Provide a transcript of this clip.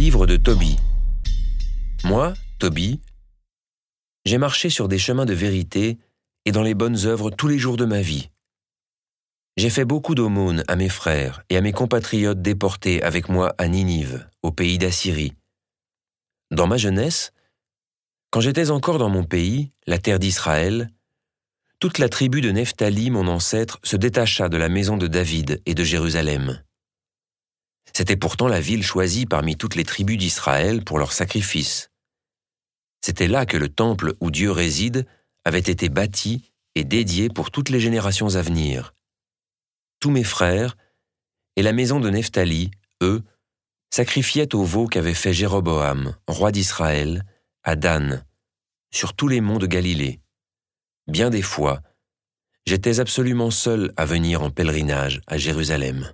livre de Tobie. Moi, Tobie, j'ai marché sur des chemins de vérité et dans les bonnes œuvres tous les jours de ma vie. J'ai fait beaucoup d'aumônes à mes frères et à mes compatriotes déportés avec moi à Ninive, au pays d'Assyrie. Dans ma jeunesse, quand j'étais encore dans mon pays, la terre d'Israël, toute la tribu de Nephtali, mon ancêtre, se détacha de la maison de David et de Jérusalem. C'était pourtant la ville choisie parmi toutes les tribus d'Israël pour leurs sacrifices. C'était là que le temple où Dieu réside avait été bâti et dédié pour toutes les générations à venir. Tous mes frères et la maison de Nephtali, eux, sacrifiaient au veau qu'avait fait Jéroboam, roi d'Israël, à Dan, sur tous les monts de Galilée. Bien des fois, j'étais absolument seul à venir en pèlerinage à Jérusalem.